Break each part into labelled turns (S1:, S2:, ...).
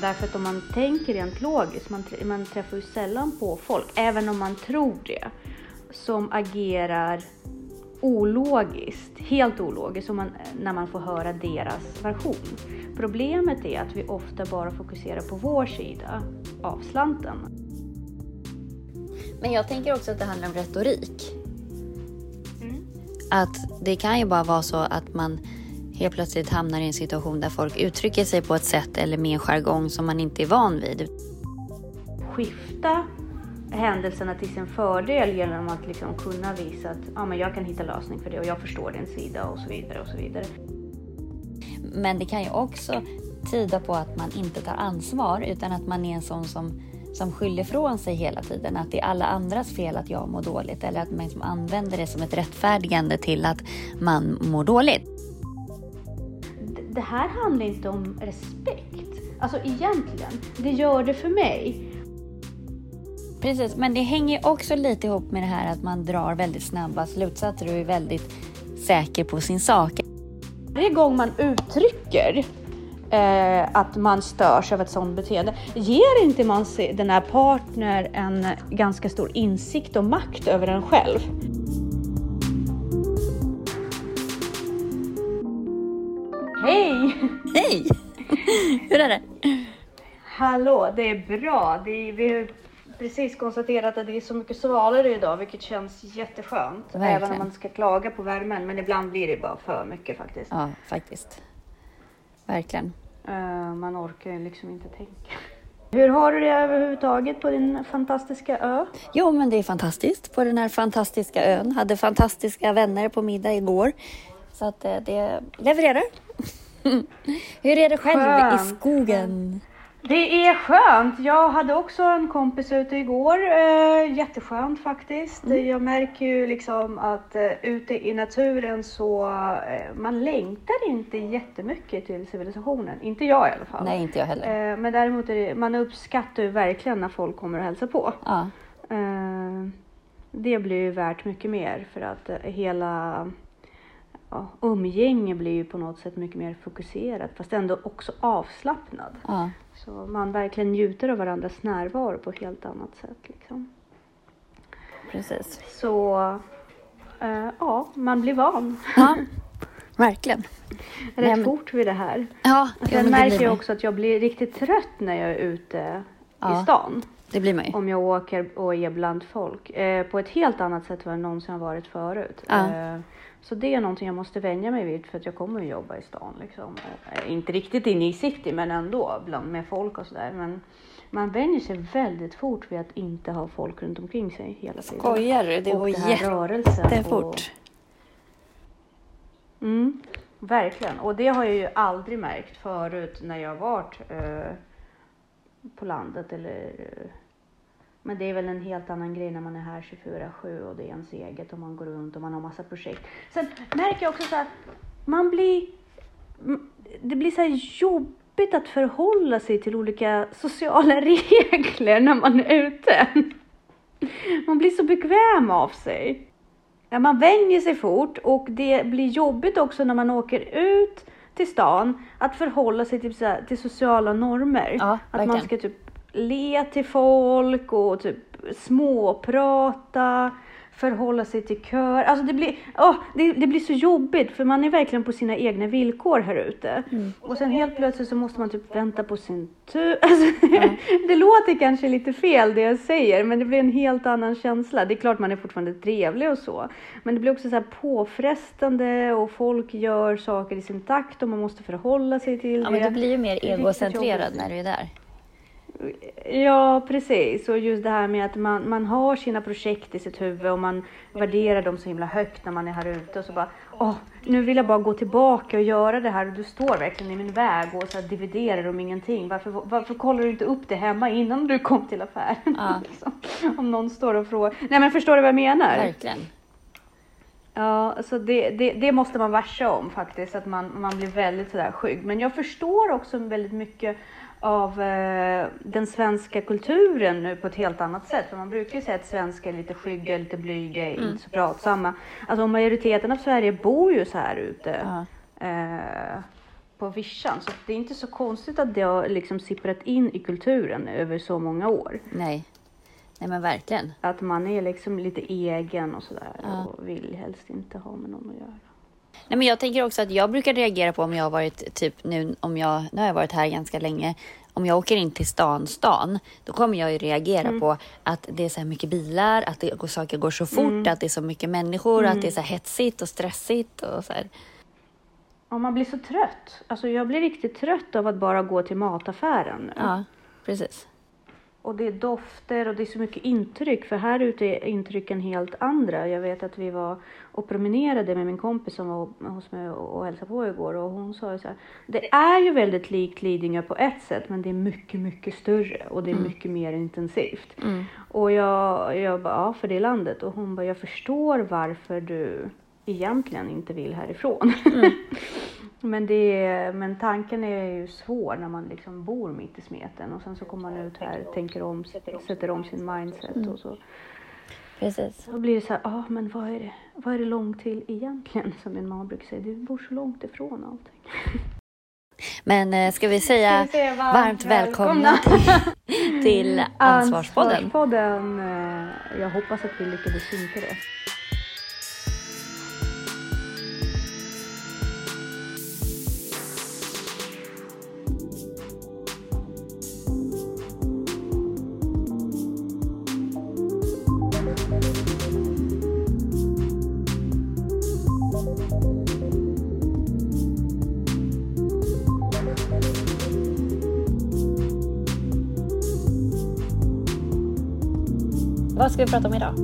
S1: Därför att om man tänker rent logiskt, man, man träffar ju sällan på folk, även om man tror det, som agerar ologiskt, helt ologiskt, man, när man får höra deras version. Problemet är att vi ofta bara fokuserar på vår sida av slanten.
S2: Men jag tänker också att det handlar om retorik. Att det kan ju bara vara så att man helt plötsligt hamnar i en situation där folk uttrycker sig på ett sätt eller med en jargong som man inte är van vid.
S1: skifta händelserna till sin fördel genom att liksom kunna visa att ja, men jag kan hitta lösning för det och jag förstår din sida och så vidare och så vidare.
S2: Men det kan ju också tyda på att man inte tar ansvar utan att man är en sån som, som skyller ifrån sig hela tiden. Att det är alla andras fel att jag mår dåligt eller att man liksom använder det som ett rättfärdigande till att man mår dåligt.
S1: Det här handlar inte om respekt. Alltså egentligen, det gör det för mig.
S2: Precis, men det hänger också lite ihop med det här att man drar väldigt snabba slutsatser och är väldigt säker på sin sak.
S1: Varje gång man uttrycker eh, att man störs av ett sådant beteende, ger inte man den här partner en ganska stor insikt och makt över en själv? Hej!
S2: Hur är det?
S1: Hallå, det är bra. Det är, vi har precis konstaterat att det är så mycket svalare idag, vilket känns jätteskönt.
S2: Verkligen.
S1: Även om man ska klaga på värmen, men ibland blir det bara för mycket faktiskt.
S2: Ja, faktiskt. Verkligen.
S1: Eh, man orkar ju liksom inte tänka. Hur har du det överhuvudtaget på din fantastiska ö?
S2: Jo, men det är fantastiskt på den här fantastiska ön. Hade fantastiska vänner på middag igår. Så att eh, det levererar. Hur är det själv i
S1: Skönt.
S2: skogen?
S1: Det är skönt. Jag hade också en kompis ute igår. Eh, jätteskönt faktiskt. Jag märker ju liksom att eh, ute i naturen så eh, man längtar inte jättemycket till civilisationen. Inte jag i alla fall.
S2: Nej, inte jag heller.
S1: Eh, men däremot är det, man uppskattar ju verkligen när folk kommer och hälsar på.
S2: Ja,
S1: Eh, det blir ju värt mycket mer för att eh, hela ja, umgänge blir ju på något sätt mycket mer fokuserat fast ändå också avslappnad.
S2: ja.
S1: Så man verkligen njuter av varandras närvaro på ett helt annat sätt. Liksom.
S2: precis.
S1: Så eh, ja, man blir van
S2: Ja, verkligen.
S1: rätt
S2: Nej, men-
S1: fort vid det här.
S2: Ja,
S1: Sen märker jag också att jag blir riktigt trött när jag är ute
S2: Ja.
S1: i stan.
S2: Det blir man ju.
S1: Om jag åker och är bland folk. Eh, på ett helt annat sätt än vad jag någonsin har varit förut.
S2: Ja.
S1: Eh, så det är någonting jag måste vänja mig vid för att jag kommer att jobba i stan. Liksom. Eh, inte riktigt inne i city men ändå bland, med folk och sådär. Men man vänjer sig väldigt fort vid att inte ha folk runt omkring sig hela tiden.
S2: Skojar du? Det går jättefort.
S1: Och, mm, verkligen. Och det har jag ju aldrig märkt förut när jag varit eh, på landet eller eh, men det är väl en helt annan grej när man är här 24-7 och det är ens eget och man går runt och man har massa projekt. Sen märker jag också så här, man blir, det blir så här jobbigt att förhålla sig till olika sociala regler när man är ute. Man blir så bekväm av sig. Man vänjer sig fort och det blir jobbigt också när man åker ut till stan att förhålla sig till, till sociala normer.
S2: Ja,
S1: att man ska typ le till folk och typ småprata, förhålla sig till kör. Alltså det blir, åh, det, det blir så jobbigt för man är verkligen på sina egna villkor här ute.
S2: Mm.
S1: Och sen helt plötsligt så måste man typ vänta på sin tur. Alltså, det låter kanske lite fel det jag säger men det blir en helt annan känsla. Det är klart man är fortfarande trevlig och så. Men det blir också så här påfrestande och folk gör saker i sin takt och man måste förhålla sig till
S2: Ja,
S1: det.
S2: men du blir ju mer egocentrerad när du är där.
S1: Ja, precis. Och just det här med att man, man har sina projekt i sitt huvud och man värderar dem så himla högt när man är här ute och så bara åh, nu vill jag bara gå tillbaka och göra det här och du står verkligen i min väg och så dividerar om ingenting. Varför, varför kollar du inte upp det hemma innan du kom till affären?
S2: Ja.
S1: liksom. Om någon står och frågar. Nej men förstår du vad jag menar?
S2: Verkligen.
S1: Ja, så det, det, det måste man varsa om faktiskt, att man, man blir väldigt sådär skygg. Men jag förstår också väldigt mycket av eh, den svenska kulturen nu på ett helt annat sätt. För man brukar ju säga att svenskar är lite skygga, lite blyga, inte så pratsamma. Alltså majoriteten av Sverige bor ju så här ute.
S2: Ja.
S1: Eh, på vischan. Så det är inte så konstigt att det har liksom sipprat in i kulturen över så många år.
S2: Nej. Nej men verkligen.
S1: Att man är liksom lite egen och sådär
S2: Ja.
S1: och vill helst inte ha med någon att göra.
S2: Nej, men jag tänker också att jag brukar reagera på om jag har varit typ nu, om jag, nu har jag varit här ganska länge. Om jag åker in till stan, stan, då kommer jag ju reagera
S1: Mm.
S2: på att det är så här mycket bilar, att det, går- saker går så fort,
S1: Mm.
S2: att det är så mycket människor, att det är så här hetsigt och stressigt och så här.
S1: Ja, man blir så trött. Alltså jag blir riktigt trött av att bara gå till mataffären.
S2: Ja, precis.
S1: Och det är dofter och det är så mycket intryck. För här ute är intrycken helt andra. Jag vet att vi var och promenerade med min kompis som var hos mig och hälsade på igår. Och hon sa ju så här. Det är ju väldigt likt Lidingö på ett sätt. Men det är mycket, mycket större. Och det är mycket mer intensivt.
S2: Mm.
S1: Och jag, jag bara, ja för det landet. Och hon bara, jag förstår varför du egentligen inte vill härifrån. men, det, är- men tanken är ju svår när man liksom bor mitt i smeten. Och sen så kommer man ut här, tänker om, sätter om sin mindset och så.
S2: Precis.
S1: Då blir det så här, ja men vad är det, vad är det långt till egentligen? Som min mamma brukar säga, du bor så långt ifrån allting.
S2: Men eh, ska vi säga
S1: Ska vi säga
S2: varmt välkomna till, till Ansvarspodden?
S1: Ansvarspodden. eh, Jag hoppas att vi lyckades synka det.
S2: Vad ska vi prata om idag?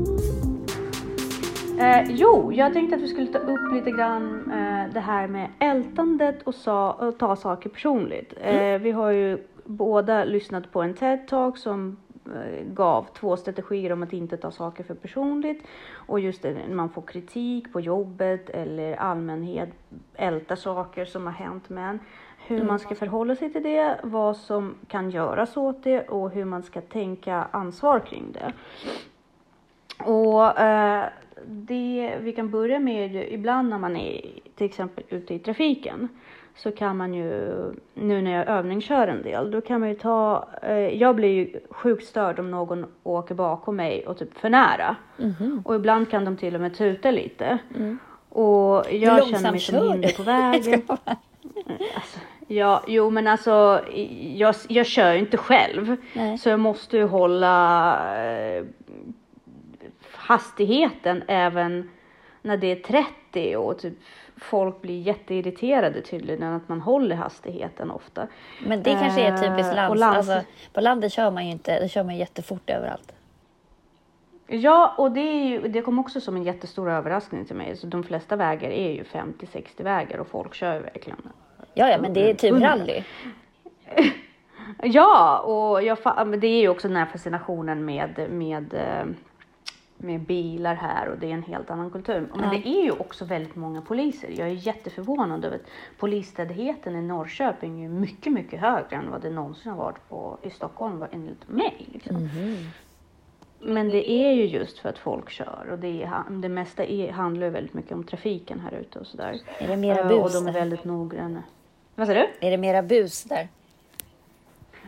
S1: Eh, jo, jag tänkte att vi skulle ta upp lite grann eh, det här med ältandet och, sa, och ta saker personligt. Eh, vi har ju båda lyssnat på en TED-talk som eh, gav två strategier om att inte ta saker för personligt. Och just det, man får kritik på jobbet eller allmänhet ältar saker som har hänt med en. Hur man ska förhålla sig till det, vad som kan göras åt det och hur man ska tänka ansvar kring det. Och eh, det vi kan börja med, ibland när man är till exempel ute i trafiken så kan man ju, nu när jag övningskör en del, då kan man ju ta, eh, jag blir ju sjukt störd om någon åker bakom mig och typ för nära.
S2: Mhm.
S1: Och ibland kan de till och med tuta lite.
S2: Mm.
S1: Och jag känner mig som hinder
S2: du?
S1: på vägen. Alltså, ja, jo men alltså, jag, jag kör ju inte själv.
S2: Nej.
S1: Så jag måste ju hålla eh, hastigheten även när det är 30 och typ folk blir jätteirriterade tydligen att man håller hastigheten ofta.
S2: Men det kanske är typiskt
S1: Eh,
S2: lands...
S1: lands-
S2: Alltså, på landet kör man ju inte, då kör man jättefort överallt.
S1: Ja, och det, är ju, det kom också som en jättestor överraskning till mig. Så de flesta vägar är ju 50-60 vägar och folk kör ju verkligen.
S2: Ja, ja, men det är typ
S1: Mm.
S2: rally.
S1: Ja, och jag, det är ju också den här fascinationen med, med, eh, med bilar här och det är en helt annan kultur. Men det är ju också väldigt många poliser. Jag är jätteförvånad över att polistätheten i Norrköping är mycket, mycket högre än vad det någonsin har varit på, i Stockholm enligt mig. Liksom.
S2: Mhm.
S1: Men det är ju just för att folk kör och det, är, det mesta är, handlar ju väldigt mycket om trafiken här ute och sådär.
S2: Är det mera
S1: Eh,
S2: bus
S1: Och de är väldigt noggranna. Vad säger du?
S2: Är det mera bus där?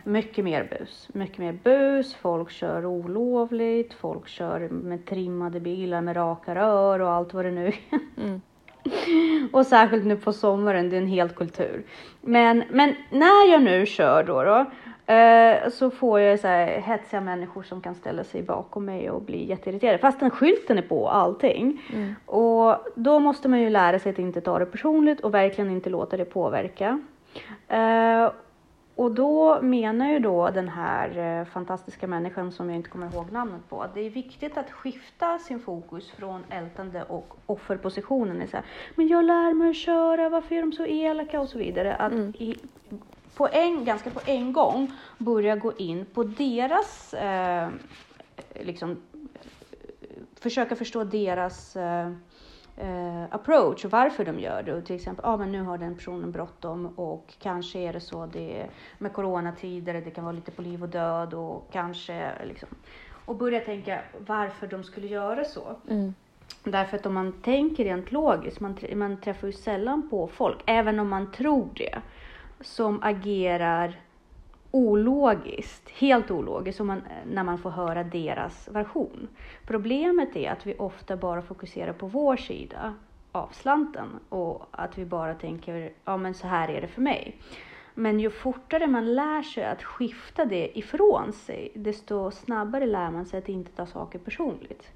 S1: Mycket mer bus. Mycket mer bus. Folk kör olovligt. Folk kör med trimmade bilar med raka rör och allt vad det nu är.
S2: Mm.
S1: Och särskilt nu på sommaren, det är en helt kultur. Men, men när jag nu kör då, då eh, så får jag så här hetsiga människor som kan ställa sig bakom mig och bli jätteirriterade. Fastän skylten är på allting.
S2: Mm.
S1: Och då måste man ju lära sig att inte ta det personligt och verkligen inte låta det påverka. Eh, och då menar ju då den här eh, fantastiska människan som jag inte kommer ihåg namnet på det är viktigt att skifta sin fokus från ältande och offerpositionen. Är Så här, men jag lär mig att köra, varför är de så elaka och så vidare. Att
S2: Mm.
S1: i, på en, ganska på en gång börja gå in på deras, eh, liksom, försöka förstå deras eh, eh, approach och varför de gör det. Och till exempel, ah, men nu har den personen bråttom och kanske är det så det är med coronatider, det kan vara lite på liv och död och kanske liksom. Och börja tänka varför de skulle göra så.
S2: Mm.
S1: Därför att om man tänker rent logiskt, man, man träffar ju sällan på folk, även om man tror det, som agerar ologiskt, helt ologiskt, man, när man får höra deras version. Problemet är att vi ofta bara fokuserar på vår sida av slanten och att vi bara tänker, ja men så här är det för mig. Men ju fortare man lär sig att skifta det ifrån sig, desto snabbare lär man sig att inte ta saker personligt.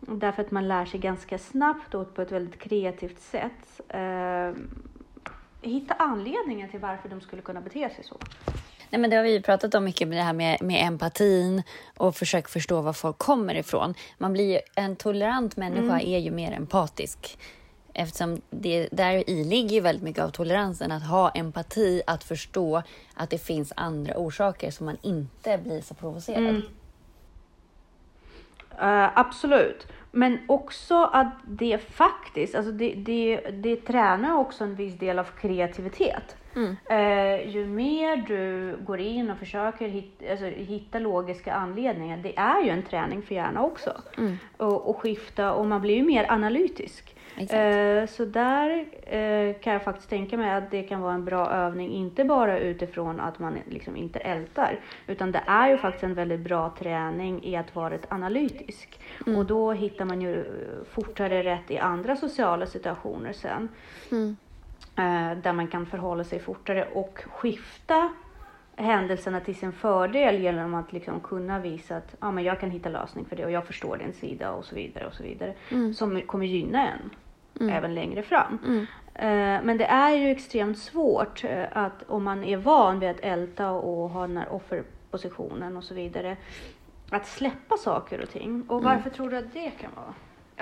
S1: Därför att man lär sig ganska snabbt och på ett väldigt kreativt sätt eh, hitta anledningen till varför de skulle kunna bete sig så.
S2: Nej, men det har vi ju pratat om mycket med det här med, med empatin och försöka förstå var folk kommer ifrån. Man blir ju, en tolerant människa är ju mer empatisk. Eftersom det, där i ligger ju väldigt mycket av toleransen, att ha empati, att förstå att det finns andra orsaker så man inte blir så provocerad.
S1: Eh, absolut. Men också att det faktiskt, alltså det, det, det tränar också en viss del av kreativitet. Eh, ju mer du går in och försöker hitta, alltså, hitta logiska anledningar, det är ju en träning för hjärnan också. Och, och skifta, och man blir ju mer analytisk. Eh, så där eh, kan jag faktiskt tänka mig att det kan vara en bra övning, inte bara utifrån att man liksom inte ältar, utan det är ju faktiskt en väldigt bra träning i att vara ett analytisk. Och då hittar man ju fortare rätt i andra sociala situationer sen. Eh, där man kan förhålla sig fortare och skifta händelserna till sin fördel genom att liksom kunna visa att ja, men jag kan hitta lösning för det och jag förstår din sida och så vidare och så vidare. Som kommer gynna en även längre fram. Eh, Men det är ju extremt svårt eh, att om man är van vid att älta och ha den här offerpositionen och så vidare, att släppa saker och ting. Och varför tror du att det kan vara?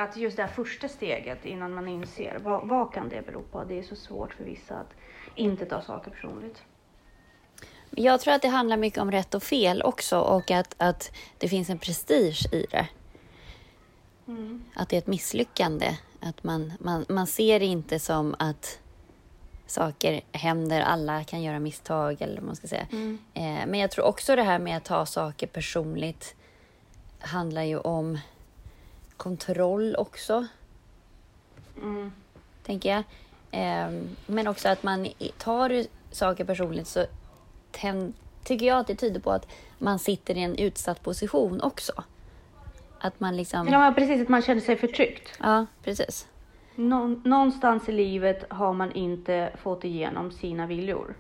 S1: Att just det här första steget innan man inser, vad, vad kan det bero på? Det är så svårt för vissa att inte ta saker personligt.
S2: Jag tror att det handlar mycket om rätt och fel också och att, att det finns en prestige i det. Att det är ett misslyckande. Att man, man, man ser det inte som att saker händer, alla kan göra misstag eller vad man ska säga. Eh, men jag tror också det här med att ta saker personligt handlar ju om kontroll också,
S1: Mm.
S2: tänker jag. Eh, men också att man tar saker personligt så ten, tycker jag att det tyder på att man sitter i en utsatt position också. Att man liksom...
S1: Ja, precis, att man känner sig förtryckt.
S2: Ja, precis.
S1: Nå- någonstans i livet har man inte fått igenom sina viljor.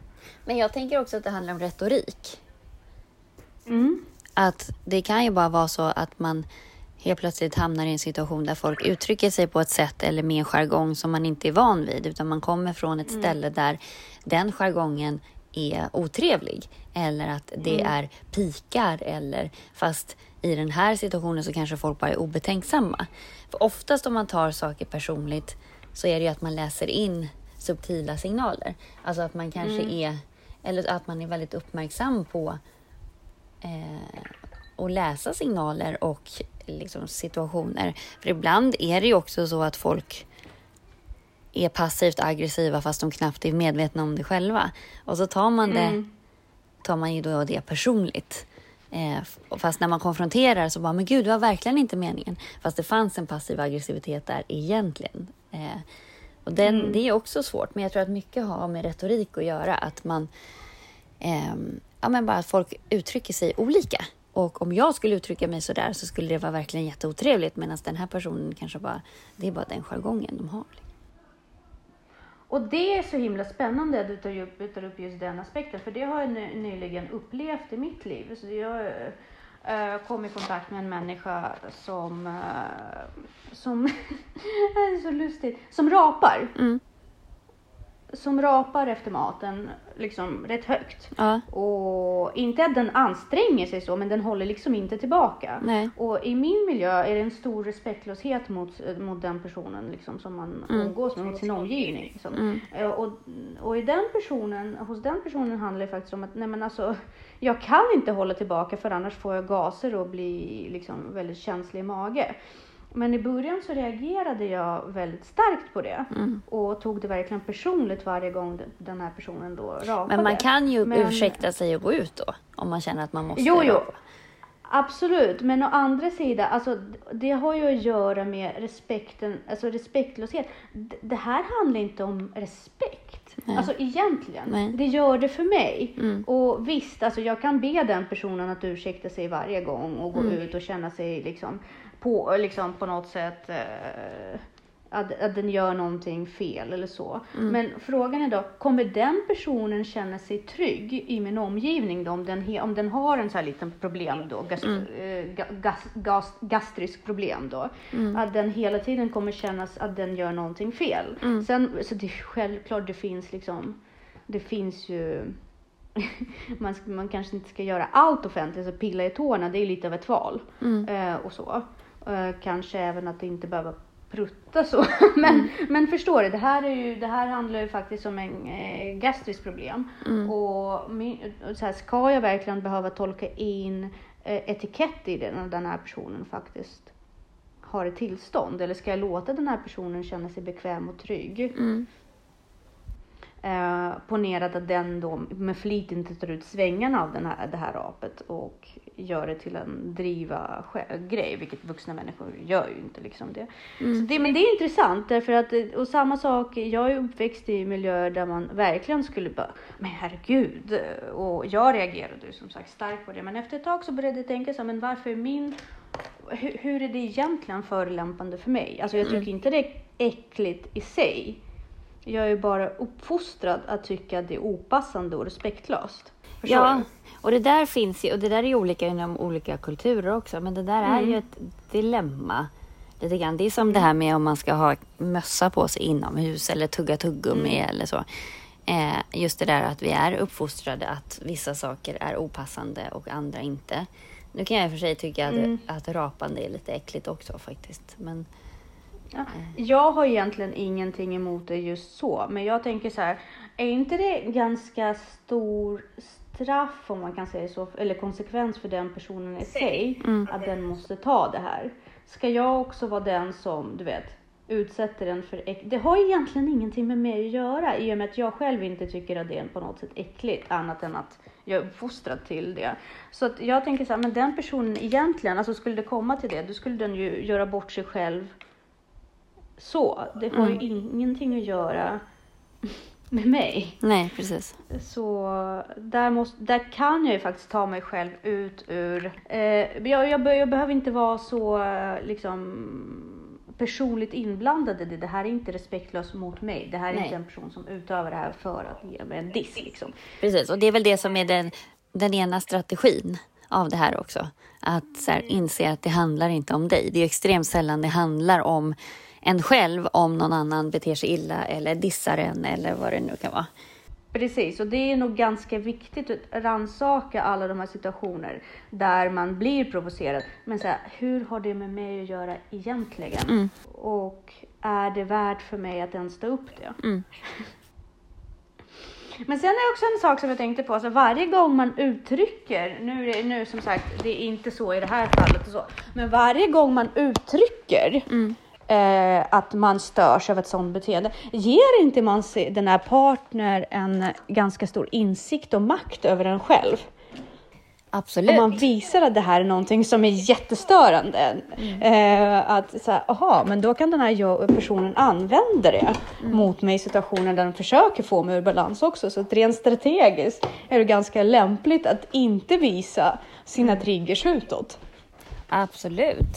S2: Men jag tänker också att det handlar om retorik.
S1: Mm.
S2: Att det kan ju bara vara så att man helt plötsligt hamnar i en situation där folk uttrycker sig på ett sätt eller med en jargong som man inte är van vid, utan man kommer från ett ställe där den jargongen är otrevlig eller att det är pikar eller fast i den här situationen så kanske folk bara är obetänksamma. För oftast om man tar saker personligt så är det ju att man läser in subtila signaler. Alltså att man kanske är, eller att man är väldigt uppmärksam på eh, att läsa signaler och liksom, situationer. För ibland är det ju också så att folk är passivt aggressiva fast de knappt är medvetna om det själva. Och så tar man det, tar man ju då det personligt. Eh, fast när man konfronterar så bara, men gud, det var verkligen inte meningen. Fast det fanns en passiv aggressivitet där egentligen. Eh, och den, Det är också svårt, men jag tror att mycket har med retorik att göra. Att man, ehm, ja men bara att folk uttrycker sig olika. Och om jag skulle uttrycka mig så där så skulle det vara verkligen jätteotrevligt medan den här personen kanske bara, det är bara den jargongen de har.
S1: Och det är så himla spännande att du tar upp, du tar upp just den aspekten, för det har jag nyligen upplevt i mitt liv. Så jag äh, kom i kontakt med en människa som, äh, som, det är så lustigt, som rapar.
S2: Mm.
S1: Som rapar efter maten, liksom rätt högt.
S2: Ja.
S1: Och inte att den anstränger sig så, men den håller liksom inte tillbaka.
S2: Nej.
S1: Och i min miljö är det en stor respektlöshet mot, mot den personen liksom, som man umgås med, mot sin omgivning. Liksom. Eh, Och, och i den personen, hos den personen handlar det faktiskt om att nej men alltså, jag kan inte hålla tillbaka för annars får jag gaser och blir liksom väldigt känslig i mage. Men i början så reagerade jag väldigt starkt på det och tog det verkligen personligt varje gång den här personen då rapade.
S2: Men man kan ju
S1: Men-
S2: ursäkta sig och gå ut då, om man känner att man måste.
S1: Jo, jo.
S2: rapa.
S1: Absolut, men å andra sidan, alltså, det har ju att göra med respekten, alltså respektlöshet. D- Det här handlar inte om respekt,
S2: Nej.
S1: alltså egentligen.
S2: Nej.
S1: Det gör det för mig.
S2: Mm.
S1: Och visst, alltså jag kan be den personen att ursäkta sig varje gång och gå
S2: Mm.
S1: ut och känna sig liksom på, liksom på något sätt eh, att, att den gör någonting fel eller så.
S2: Mm.
S1: Men frågan är då, kommer den personen känna sig trygg i min omgivning då? Om den, om den har en så här liten problem då, gas,
S2: Mm.
S1: eh, ga- gas, gas, gastrisk problem då.
S2: Mm.
S1: Att den hela tiden kommer kännas att den gör någonting fel.
S2: Mm.
S1: Sen, så det är självklart det finns liksom, det finns ju man, man kanske inte ska göra allt offentligt, så pilla i tårna, det är lite av ett val.
S2: Mm.
S1: Eh, och så. Eh, kanske även att det inte behöver prutta så. men,
S2: Mm.
S1: men förstår du, det här, är ju, det här handlar ju faktiskt om en eh, gastrisk problem.
S2: Mm.
S1: Och min, så här, ska jag verkligen behöva tolka in eh, etikett i det när den här personen faktiskt har ett tillstånd? Eller ska jag låta den här personen känna sig bekväm och trygg?
S2: Mm.
S1: Eh, ponerat att den då med flit inte tar ut svängarna av den här, det här rapet och gör det till en driva grej, vilket vuxna människor gör ju inte liksom det.
S2: Mm.
S1: Det. Men det är intressant därför att, eh, och samma sak, jag är uppväxt i miljöer där man verkligen skulle bara, men herregud, och jag reagerade ju som sagt starkt på det, men efter ett tag så började jag tänka så här, men varför är min hur, hur är det egentligen förolämpande för mig? Alltså jag tycker inte det är äckligt i sig. Jag är ju bara uppfostrad att tycka att det är opassande och respektlöst. Förstår
S2: Ja, och det där finns ju, och det där är ju olika inom olika kulturer också, men det där är
S1: Mm.
S2: ju ett dilemma. Lite grann. Det är som det här med om man ska ha mössa på sig inomhus eller tugga tuggummi
S1: Mm.
S2: eller så. Eh, just det där att vi är uppfostrade att vissa saker är opassande och andra inte. Nu kan jag i och för sig tycka att,
S1: Mm.
S2: att rapande är lite äckligt också faktiskt. Men
S1: Ja. Jag har egentligen ingenting emot det just så, men jag tänker så här, är inte det ganska stor straff om man kan säga så, eller konsekvens för den personen i sig,
S2: Mm.
S1: att den måste ta det här? Ska jag också vara den som, du vet, utsätter den för äck... Det har egentligen ingenting med mig att göra i och med att jag själv inte tycker att det är på något sätt äckligt annat än att jag är uppfostrad till det. Så att jag tänker så här, men den personen egentligen, alltså skulle det komma till det, då skulle den ju göra bort sig själv så. Det har ju ingenting att göra med mig.
S2: nej, precis.
S1: Så där, måste, där kan jag ju faktiskt ta mig själv ut ur... Eh, jag, jag, jag behöver inte vara så eh, liksom personligt inblandad i det. Det här är inte respektlöst mot mig. Det här är
S2: Nej.
S1: inte en person som utövar det här för att ge mig en diss liksom.
S2: Precis, och det är väl det som är den, den ena strategin av det här också. Att så här, inse att det handlar inte om dig. Det är extremt sällan det handlar om en själv om någon annan beter sig illa eller dissar en eller vad det nu kan vara.
S1: Precis, och det är nog ganska viktigt att rannsaka alla de här situationer där man blir provocerad. Men så här, hur har det med mig att göra egentligen?
S2: Mm.
S1: Och är det värt för mig att ens stå upp det?
S2: Mm.
S1: Men sen är det också en sak som jag tänkte på, alltså varje gång man uttrycker, nu, är det, nu som sagt, det är inte så i det här fallet och så, men varje gång man uttrycker
S2: Mm.
S1: Eh, att man störs av ett sådant beteende, ger inte man den här partner en ganska stor insikt och makt över en själv?
S2: Absolut.
S1: Om man visar att det här är någonting som är jättestörande. Eh, att så här, aha, men då kan den här jag- personen använda det mot mig i situationer där den försöker få mig ur balans också. Så att rent strategiskt är det ganska lämpligt att inte visa sina triggers utåt.
S2: Absolut.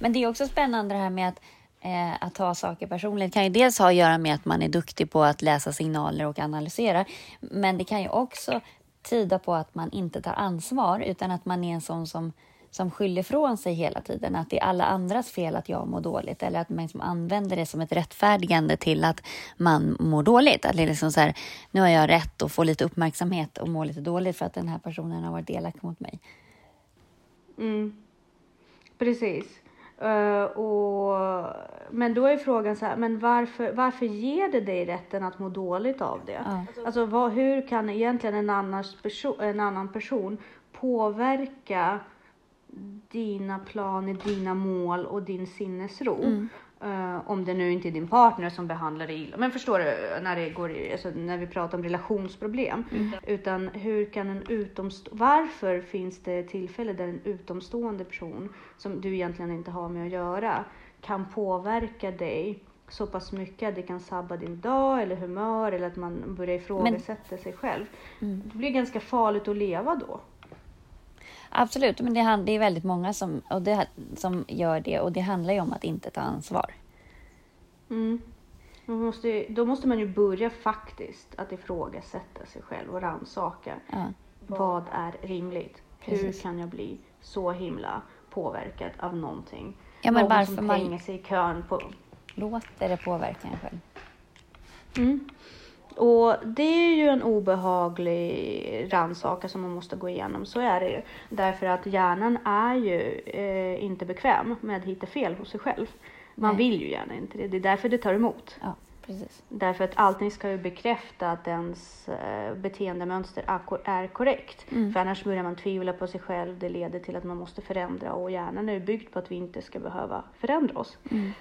S2: Men det är också spännande det här med att, eh, att ta saker personligt. Det kan ju dels ha att göra med att man är duktig på att läsa signaler och analysera. Men det kan ju också tyda på att man inte tar ansvar utan att man är en sån som, som skyller ifrån sig hela tiden. Att det är alla andras fel att jag mår dåligt eller att man liksom använder det som ett rättfärdigande till att man mår dåligt. Att det är liksom så här, nu har jag rätt att få lite uppmärksamhet och må lite dåligt för att den här personen har varit elak mot mig.
S1: Mm. Precis. Eh, och, men då är frågan så här, men varför, varför ger det dig rätten att må dåligt av det?
S2: Ja.
S1: Alltså vad, hur kan egentligen en, annars perso- en annan person påverka dina planer, dina mål och din sinnesro? Uh, om det nu inte är din partner som behandlar dig illa. Men förstår du, när, det går, alltså, när vi pratar om relationsproblem. Mm. Utan hur kan en utomstående, varför finns det tillfälle där en utomstående person som du egentligen inte har med att göra kan påverka dig så pass mycket att det kan sabba din dag eller humör eller att man börjar ifrågasätta men, sig själv. Mm. Det blir ganska farligt att leva då.
S2: Absolut, men det, är väldigt många som, och det, som gör det och det handlar ju om att inte ta ansvar.
S1: Mm. Måste, då måste man ju börja faktiskt att ifrågasätta sig själv och rannsaka. Ja. Vad är rimligt? Precis. Hur kan jag bli så himla påverkad av någonting? Ja, men Någon varför som man... sig i kön på...
S2: Låter det påverka en själv?
S1: Mm. Och det är ju en obehaglig rannsaka som man måste gå igenom, så är det ju. Därför att hjärnan är ju eh, inte bekväm med att hitta fel hos sig själv. Man Nej. vill ju gärna inte det, det är därför det tar emot.
S2: Ja, precis.
S1: Därför att allting ska ju bekräfta att ens eh, beteendemönster är korrekt. Mm. För annars börjar man tvivla på sig själv, det leder till att man måste förändra och hjärnan är ju byggd på att vi inte ska behöva förändra oss. Mm.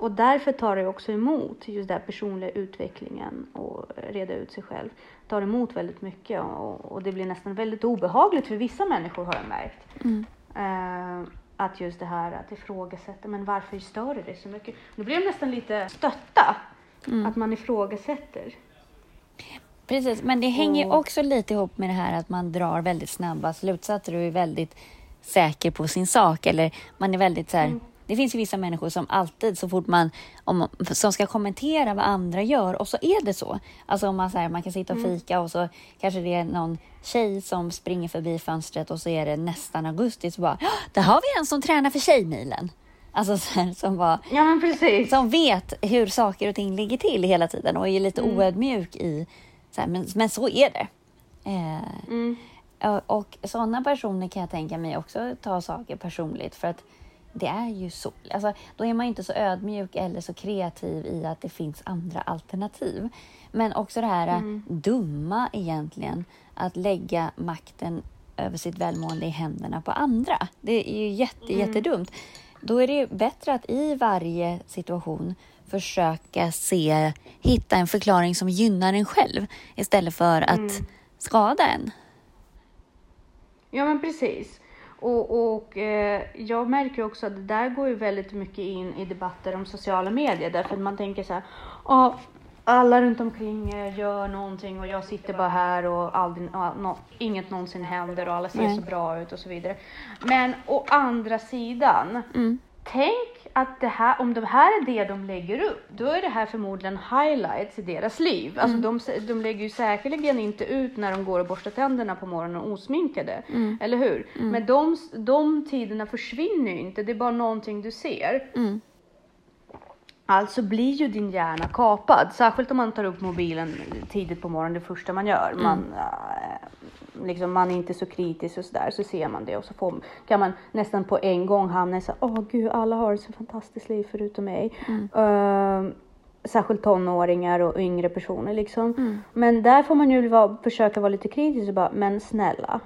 S1: Och därför tar det också emot just den personliga utvecklingen och reda ut sig själv. Tar emot väldigt mycket och, och det blir nästan väldigt obehagligt för vissa människor har jag märkt. Mm. Uh, att just det här att ifrågasätta, men varför stör det dig så mycket? Då blir de nästan lite stötta, mm. att man ifrågasätter.
S2: Precis, men det hänger och... också lite ihop med det här att man drar väldigt snabba slutsatser och är väldigt säker på sin sak eller man är väldigt så här, mm det finns ju vissa människor som alltid så fort man, om, som ska kommentera vad andra gör och så är det så. Alltså om man, så här, man kan sitta och mm. fika och så kanske det är någon tjej som springer förbi fönstret och så är det nästan augusti så bara, där har vi en som tränar för Tjejmilen. Alltså så här, som, var,
S1: ja,
S2: som vet hur saker och ting ligger till hela tiden och är lite mm. oödmjuk i, så här, men, men så är det. Eh, mm. Och sådana personer kan jag tänka mig också ta saker personligt för att det är ju så. Alltså, då är man inte så ödmjuk eller så kreativ i att det finns andra alternativ. Men också det här mm. dumma egentligen, att lägga makten över sitt välmående i händerna på andra. Det är ju jätte, mm. jättedumt. Då är det bättre att i varje situation försöka se, hitta en förklaring som gynnar en själv istället för att mm. skada en.
S1: Ja, men precis. Och, och eh, jag märker också att det där går ju väldigt mycket in i debatter om sociala medier därför att man tänker så här, ah, alla runt omkring gör någonting och jag sitter bara här och aldrig, no, inget någonsin händer och alla ser Nej. så bra ut och så vidare. Men å andra sidan, mm. tänk att det här, om det här är det de lägger upp, då är det här förmodligen highlights i deras liv. Alltså mm. de, de lägger ju säkerligen inte ut när de går och borstar tänderna på morgonen osminkade. Mm. Eller hur? Mm. Men de, de tiderna försvinner ju inte, det är bara någonting du ser. Mm. Alltså blir ju din hjärna kapad, särskilt om man tar upp mobilen tidigt på morgonen, det första man gör. Man, äh, liksom, man är inte så kritisk och sådär, så ser man det och så får, kan man nästan på en gång hamna i så åh oh, gud, alla har ett så fantastiskt liv förutom mig. Mm. Uh, särskilt tonåringar och yngre personer liksom. Mm. Men där får man ju vara, försöka vara lite kritisk och bara, men snälla.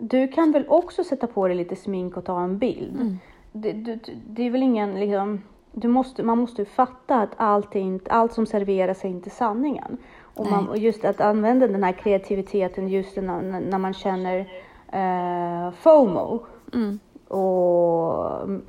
S1: Du kan väl också sätta på dig lite smink och ta en bild. Mm. Det, det, det, är väl ingen liksom, du måste, man måste fatta att allt, inte, allt som serveras är inte sanningen. Och, man, och just att använda den här kreativiteten just när, när man känner eh, FOMO. Mm. Och mm,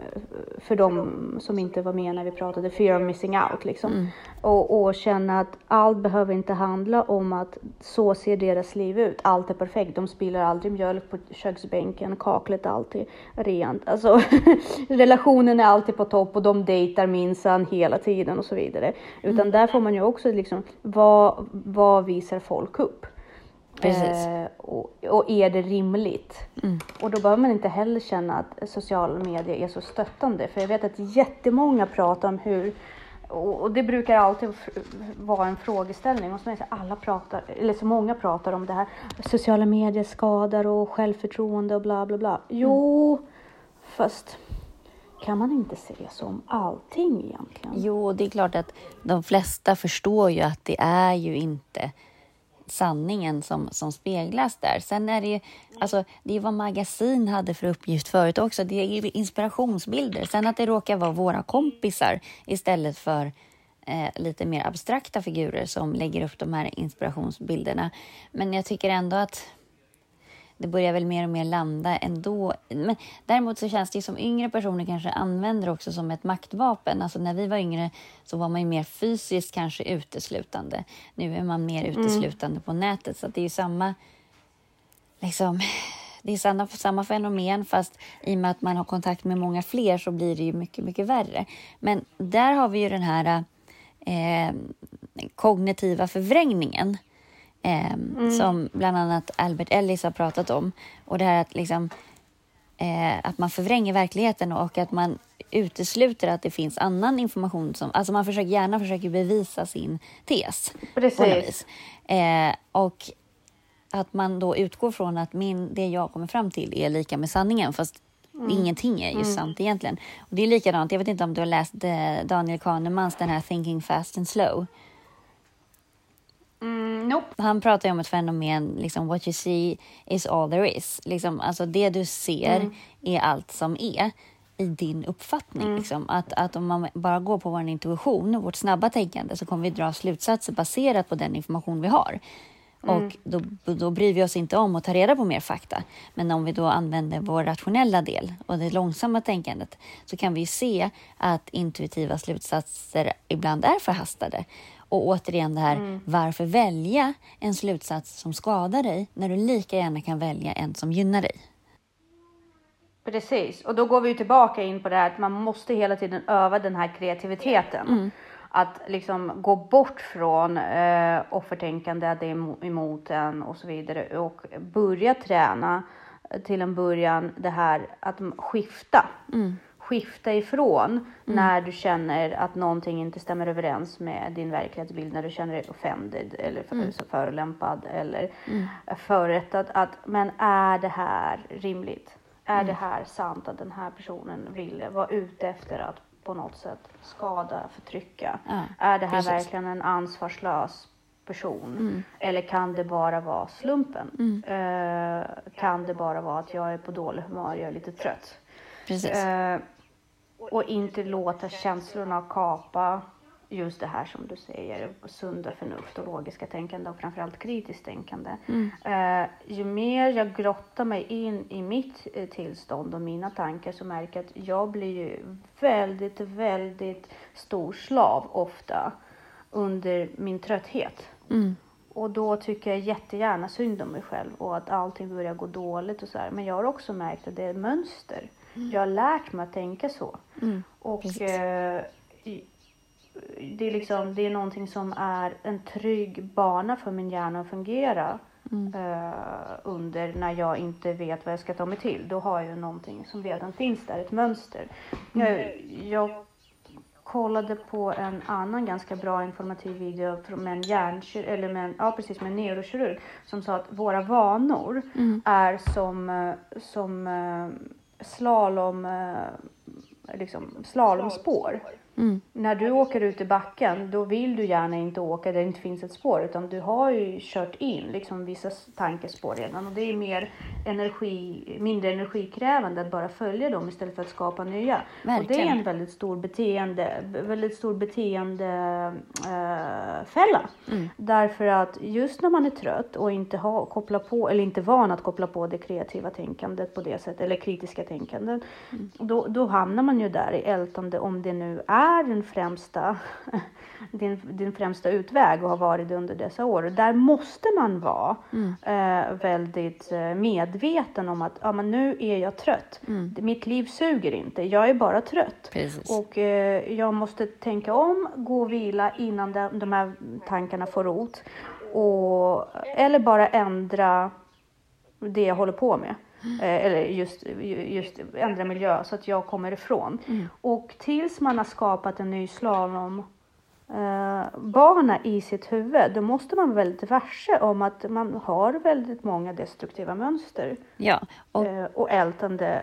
S1: för de som inte var med när vi pratade, fear of missing out liksom. Mm. Och, och känna att allt behöver inte handla om att så ser deras liv ut. Allt är perfekt. De spiller aldrig mjölk på köksbänken, kaklet är alltid rent. Alltså relationen är alltid på topp och de dejtar minsann hela tiden och så vidare. Utan mm. där får man ju också liksom, vad, vad visar folk upp? Eh, och, och, är det rimligt? Mm. Och då behöver man inte heller känna att sociala medier är så stöttande. För jag vet att jättemånga pratar om hur, och, och det brukar alltid vara en frågeställning, och så alla pratar, eller så många pratar om det här, sociala medier skadar och självförtroende och bla bla bla. Jo, mm. fast kan man inte säga så om allting egentligen?
S2: Jo, det är klart att de flesta förstår ju att det är ju inte sanningen som, som speglas där. Sen är det ju, alltså, det är vad magasin hade för uppgift förut också. Det är inspirationsbilder. Sen att det råkar vara våra kompisar istället för eh, lite mer abstrakta figurer som lägger upp de här inspirationsbilderna. Men jag tycker ändå att det börjar väl mer och mer landa ändå. Men däremot så känns det som yngre personer kanske använder också som ett maktvapen. Alltså när vi var yngre så var man ju mer fysiskt kanske uteslutande. Nu är man mer mm. uteslutande mm. på nätet. Så det är ju samma, liksom, det är samma, samma fenomen fast i och med att man har kontakt med många fler så blir det ju mycket, mycket värre. Men där har vi ju den här eh, kognitiva förvrängningen eh, mm. som bland annat Albert Ellis har pratat om. Och det här att, liksom, eh, att man förvränger verkligheten och att man utesluter att det finns annan information. Som, alltså man försöker gärna försöker bevisa sin tes.
S1: Precis.
S2: Eh, och att man då utgår från att min, det jag kommer fram till är lika med sanningen fast Mm. Ingenting är ju mm. sant egentligen. Och det är likadant, jag vet inte om du har läst eh, Daniel Kahnemans den här Thinking fast and slow.
S1: Mm, nope.
S2: Han pratar ju om ett fenomen, liksom what you see is all there is. Liksom, alltså det du ser mm. är allt som är i din uppfattning. Mm. Liksom. Att, att om man bara går på vår intuition, vårt snabba tänkande, så kommer vi dra slutsatser baserat på den information vi har. Mm. Och då, då bryr vi oss inte om att ta reda på mer fakta. Men om vi då använder vår rationella del och det långsamma tänkandet så kan vi se att intuitiva slutsatser ibland är förhastade. Och återigen det här, mm. varför välja en slutsats som skadar dig när du lika gärna kan välja en som gynnar dig?
S1: Precis, och då går vi tillbaka in på det här att man måste hela tiden öva den här kreativiteten. Mm. Att liksom gå bort från eh, offertänkande, att det är emot en och så vidare och börja träna till en början det här att skifta. Mm skifta ifrån mm. när du känner att någonting inte stämmer överens med din verklighetsbild, när du känner dig offended eller för, mm. förolämpad eller mm. förrättad. Att, men är det här rimligt? Är mm. det här sant att den här personen ville vara ute efter att på något sätt skada, förtrycka? Ja, är det här precis. verkligen en ansvarslös person? Mm. Eller kan det bara vara slumpen? Mm. Uh, kan det bara vara att jag är på dålig humör, jag är lite trött?
S2: Precis. Uh,
S1: och inte låta känslorna kapa just det här som du säger, sunda förnuft och logiska tänkande och framförallt kritiskt tänkande. Mm. Uh, ju mer jag grottar mig in i mitt uh, tillstånd och mina tankar så märker jag att jag blir ju väldigt, väldigt stor slav ofta under min trötthet. Mm. Och då tycker jag jättegärna synd om mig själv och att allting börjar gå dåligt och så här. Men jag har också märkt att det är ett mönster. Mm. Jag har lärt mig att tänka så. Mm. Och eh, det, är liksom, det är någonting som är en trygg bana för min hjärna att fungera mm. eh, under när jag inte vet vad jag ska ta mig till. Då har jag någonting som redan finns där, ett mönster. Mm. Jag, jag kollade på en annan ganska bra informativ video med en hjärnkirurg, eller med en, ja precis med en neurokirurg som sa att våra vanor mm. är som, eh, som eh, slalom, eh, liksom slalomspår. Mm. När du åker ut i backen, då vill du gärna inte åka där det inte finns ett spår, utan du har ju kört in liksom vissa tankespår redan och det är mer energi, mindre energikrävande att bara följa dem istället för att skapa nya. Verkligen. Och det är en väldigt stor beteende, väldigt stor beteendefälla. Äh, mm. Därför att just när man är trött och inte har kopplat på, eller inte van att koppla på det kreativa tänkandet på det sättet, eller kritiska tänkandet, mm. då, då hamnar man ju där i ältande om det nu är är den främsta, din, din främsta utväg och har varit det under dessa år. Där måste man vara mm. eh, väldigt eh, medveten om att ja, men nu är jag trött. Mm. Mitt liv suger inte, jag är bara trött.
S2: Precis.
S1: Och eh, jag måste tänka om, gå och vila innan de, de här tankarna får rot. Och, eller bara ändra det jag håller på med. Eh, eller just, just ändra miljö så att jag kommer ifrån. Mm. Och tills man har skapat en ny slalom eh, bana i sitt huvud, då måste man vara väldigt varse om att man har väldigt många destruktiva mönster.
S2: Ja,
S1: och, eh, och ältande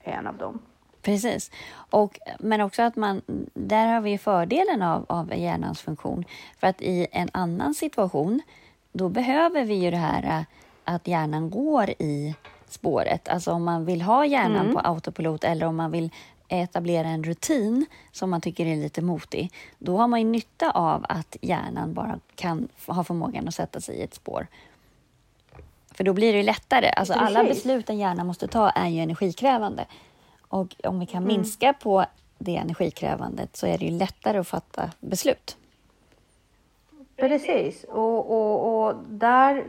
S1: är en av dem.
S2: Precis. Och, men också att man, där har vi fördelen av, av hjärnans funktion. För att i en annan situation då behöver vi ju det här eh, att hjärnan går i spåret. Alltså om man vill ha hjärnan
S1: Mm.
S2: på autopilot eller om man vill etablera en rutin som man tycker är lite motig, då har man ju nytta av att hjärnan bara kan ha förmågan att sätta sig i ett spår. För då blir det ju lättare. Alltså alla beslut en hjärna måste ta är ju energikrävande. Och om vi kan minska på det energikrävandet så är det ju lättare att fatta beslut.
S1: Precis, och, och, och där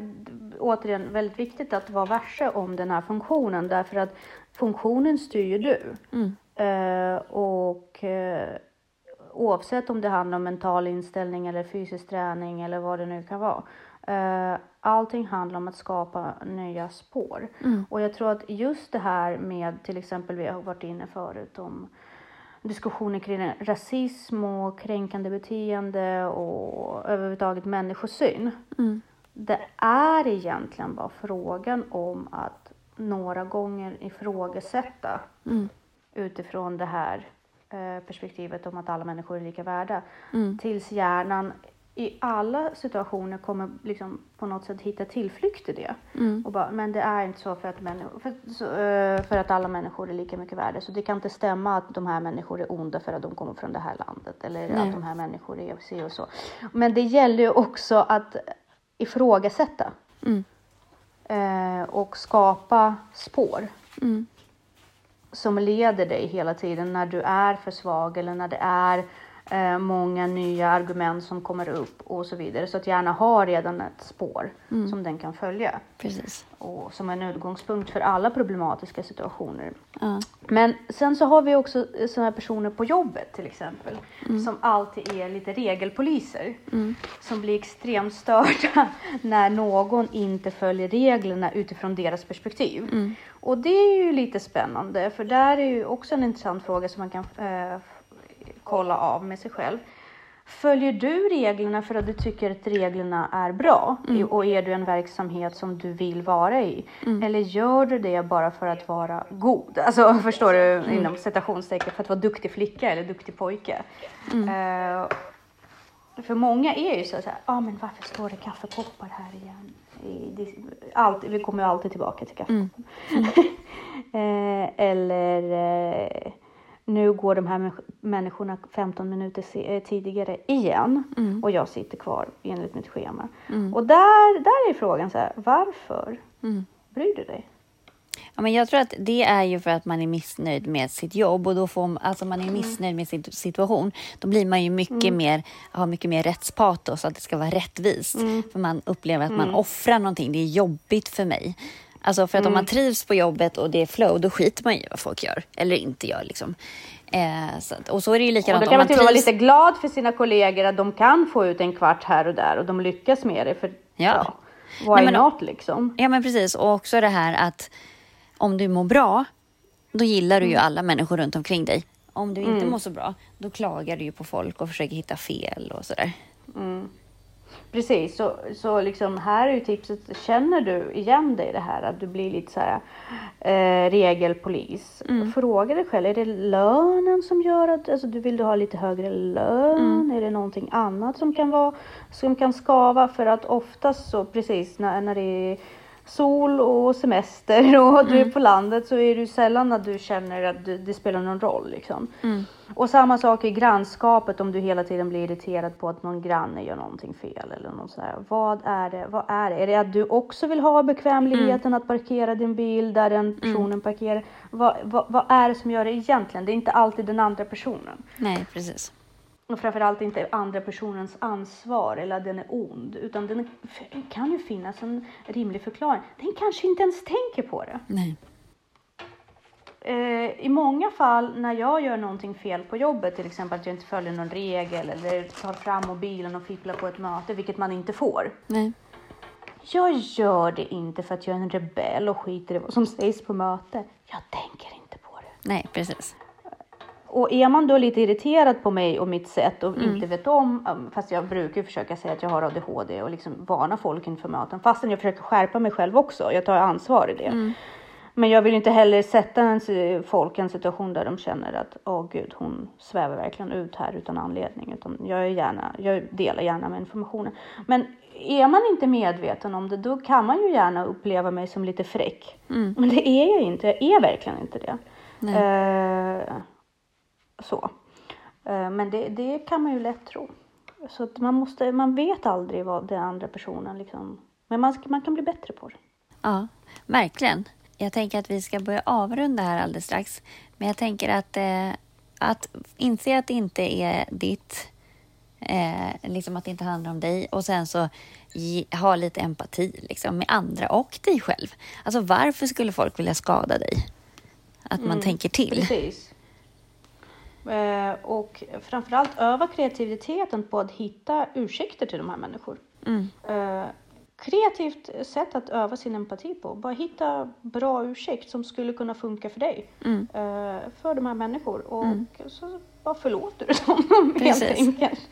S1: återigen väldigt viktigt att vara varse om den här funktionen därför att funktionen styr ju du.
S2: Mm.
S1: Eh, och eh, oavsett om det handlar om mental inställning eller fysisk träning eller vad det nu kan vara. Eh, allting handlar om att skapa nya spår.
S2: Mm.
S1: Och jag tror att just det här med till exempel, vi har varit inne förut om diskussioner kring rasism och kränkande beteende och överhuvudtaget människosyn.
S2: Mm.
S1: Det är egentligen bara frågan om att några gånger ifrågasätta
S2: Mm.
S1: utifrån det här eh, perspektivet om att alla människor är lika värda.
S2: Mm.
S1: Tills hjärnan i alla situationer kommer liksom på något sätt hitta tillflykt i det.
S2: Mm.
S1: Och bara, men det är inte så för att, för, så, eh, för att alla människor är lika mycket värda. Så det kan inte stämma att de här människor är onda för att de kommer från det här landet. Eller
S2: Nej.
S1: att de här människor är si och så. Men det gäller ju också att ifrågasätta.
S2: Mm.
S1: Eh, och skapa spår
S2: Mm.
S1: som leder dig hela tiden när du är för svag eller när det är eh, många nya argument som kommer upp och så vidare. Så att hjärnan har redan ett spår som den kan följa
S2: Precis.
S1: och som en utgångspunkt för alla problematiska situationer.
S2: Ja.
S1: Men sen så har vi också sådana personer på jobbet till exempel som alltid är lite regelpoliser
S2: Mm.
S1: som blir extremt störda när någon inte följer reglerna utifrån deras perspektiv.
S2: Mm.
S1: Och det är ju lite spännande för där är ju också en intressant fråga som man kan eh, kolla av med sig själv. Följer du reglerna för att du tycker att reglerna är bra
S2: Mm.
S1: Och är du en verksamhet som du vill vara i? Eller gör du det bara för att vara god? Alltså förstår du
S2: Mm.
S1: inom citationstecken för att vara duktig flicka eller duktig pojke?
S2: Mm.
S1: Eh, för många är ju så här, ja ah, men varför står det kaffekoppar här igen? Allt, vi kommer ju alltid tillbaka till kaffekoppen. eh, eller eh, nu går de här människ- människorna 15 minuter eh, tidigare igen
S2: Mm.
S1: och jag sitter kvar enligt mitt schema.
S2: Mm.
S1: Och där, där är frågan så här, varför
S2: Mm.
S1: bryr du dig?
S2: Ja, men jag tror att det är ju för att man är missnöjd med sitt jobb och då får man, alltså man
S1: Mm.
S2: är missnöjd med sin situation. Då blir man ju mycket mer, har mycket mer rättspatos, att det ska vara rättvist.
S1: Mm.
S2: För man upplever att man offrar någonting, det är jobbigt för mig. Alltså för att
S1: Mm.
S2: om man trivs på jobbet och det är flow, då skiter man i vad folk gör eller inte gör. Liksom. Eh, så, och så är det ju
S1: Och
S2: likadant
S1: då
S2: om
S1: kan man
S2: man
S1: till och med vara lite glad för sina kollegor att de kan få ut en kvart här och där och de lyckas med det. För
S2: Ja.
S1: why
S2: Nej, men-
S1: not liksom?
S2: Ja, men precis. Och också det här att om du mår bra, då gillar du ju alla människor runt omkring dig. Om du inte mår så bra, då klagar du ju på folk och försöker hitta fel och sådär.
S1: Precis, så, så liksom här är ju tipset, känner du igen dig i det här att du blir lite så här eh, regelpolis? Fråga dig själv, är det lönen som gör att, alltså du vill du ha lite högre lön? Är det någonting annat som kan vara, som kan skava? För att oftast så precis när, när det är sol och semester och du är på landet så är det ju sällan att du känner att du, det spelar någon roll liksom. Och samma sak i grannskapet om du hela tiden blir irriterad på att någon granne gör någonting fel eller något sådär. Vad är det? Vad är det? Är det att du också vill ha bekvämligheten att parkera din bil där den personen parkerar? Vad, vad, vad är det som gör det egentligen? Det är inte alltid den andra personen.
S2: Nej, precis.
S1: Och framförallt inte andra personens ansvar eller att den är ond. Utan den kan ju finnas en rimlig förklaring. Den kanske inte ens tänker på det.
S2: Nej.
S1: Eh, I många fall när jag gör någonting fel på jobbet, till exempel att jag inte följer någon regel eller tar fram mobilen och fipplar på ett möte, vilket man inte får.
S2: Nej.
S1: Jag gör det inte för att jag är en rebell och skiter i vad som sägs på möte. Jag tänker inte på det.
S2: Nej, precis.
S1: Och är man då lite irriterad på mig och mitt sätt och inte vet om, um, fast jag brukar försöka säga att jag har ADHD och liksom varna folk inför möten, fastän jag försöker skärpa mig själv också. Jag tar ansvar i det. Men jag vill inte heller sätta en, folk i en situation där de känner att åh gud, hon svävar verkligen ut här utan anledning. Utan jag, är gärna, jag delar gärna med informationen. Men är man inte medveten om det, då kan man ju gärna uppleva mig som lite fräck.
S2: Mm.
S1: Men det är jag inte. Jag är verkligen inte det. Så. Eh, men det, det kan man ju lätt tro. Så man, måste, man vet aldrig vad den andra personen liksom... Men man, man kan bli bättre på det.
S2: Ja, verkligen. Jag tänker att vi ska börja avrunda här alldeles strax. Men jag tänker att, eh, att inse att det inte är ditt, eh, liksom att det inte handlar om dig och sen så ge, ha lite empati liksom, med andra och dig själv. Alltså varför skulle folk vilja skada dig? Att man tänker till.
S1: Precis. Eh, och framförallt öva kreativiteten på att hitta ursäkter till de här människor.
S2: Mm.
S1: Eh, kreativt sätt att öva sin empati på. Bara hitta bra ursäkt som skulle kunna funka för dig.
S2: Mm.
S1: Eh, för de här människor. Och så bara förlåter du dem helt
S2: Precis.
S1: enkelt.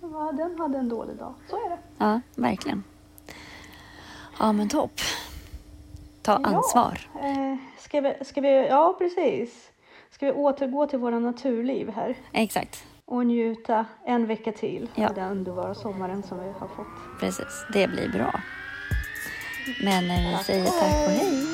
S1: Ja, den hade en dålig dag. Så är det.
S2: Ja, verkligen. Ja, men topp. Ta ansvar.
S1: Ja, eh, ska, vi, ska vi, ja, precis. Ska vi återgå till våra naturliv här
S2: Exakt,
S1: och njuta en vecka till
S2: Ja.
S1: av den underbara sommaren som vi har fått.
S2: precis. Det blir bra. Men eh, vi säger tack och hej.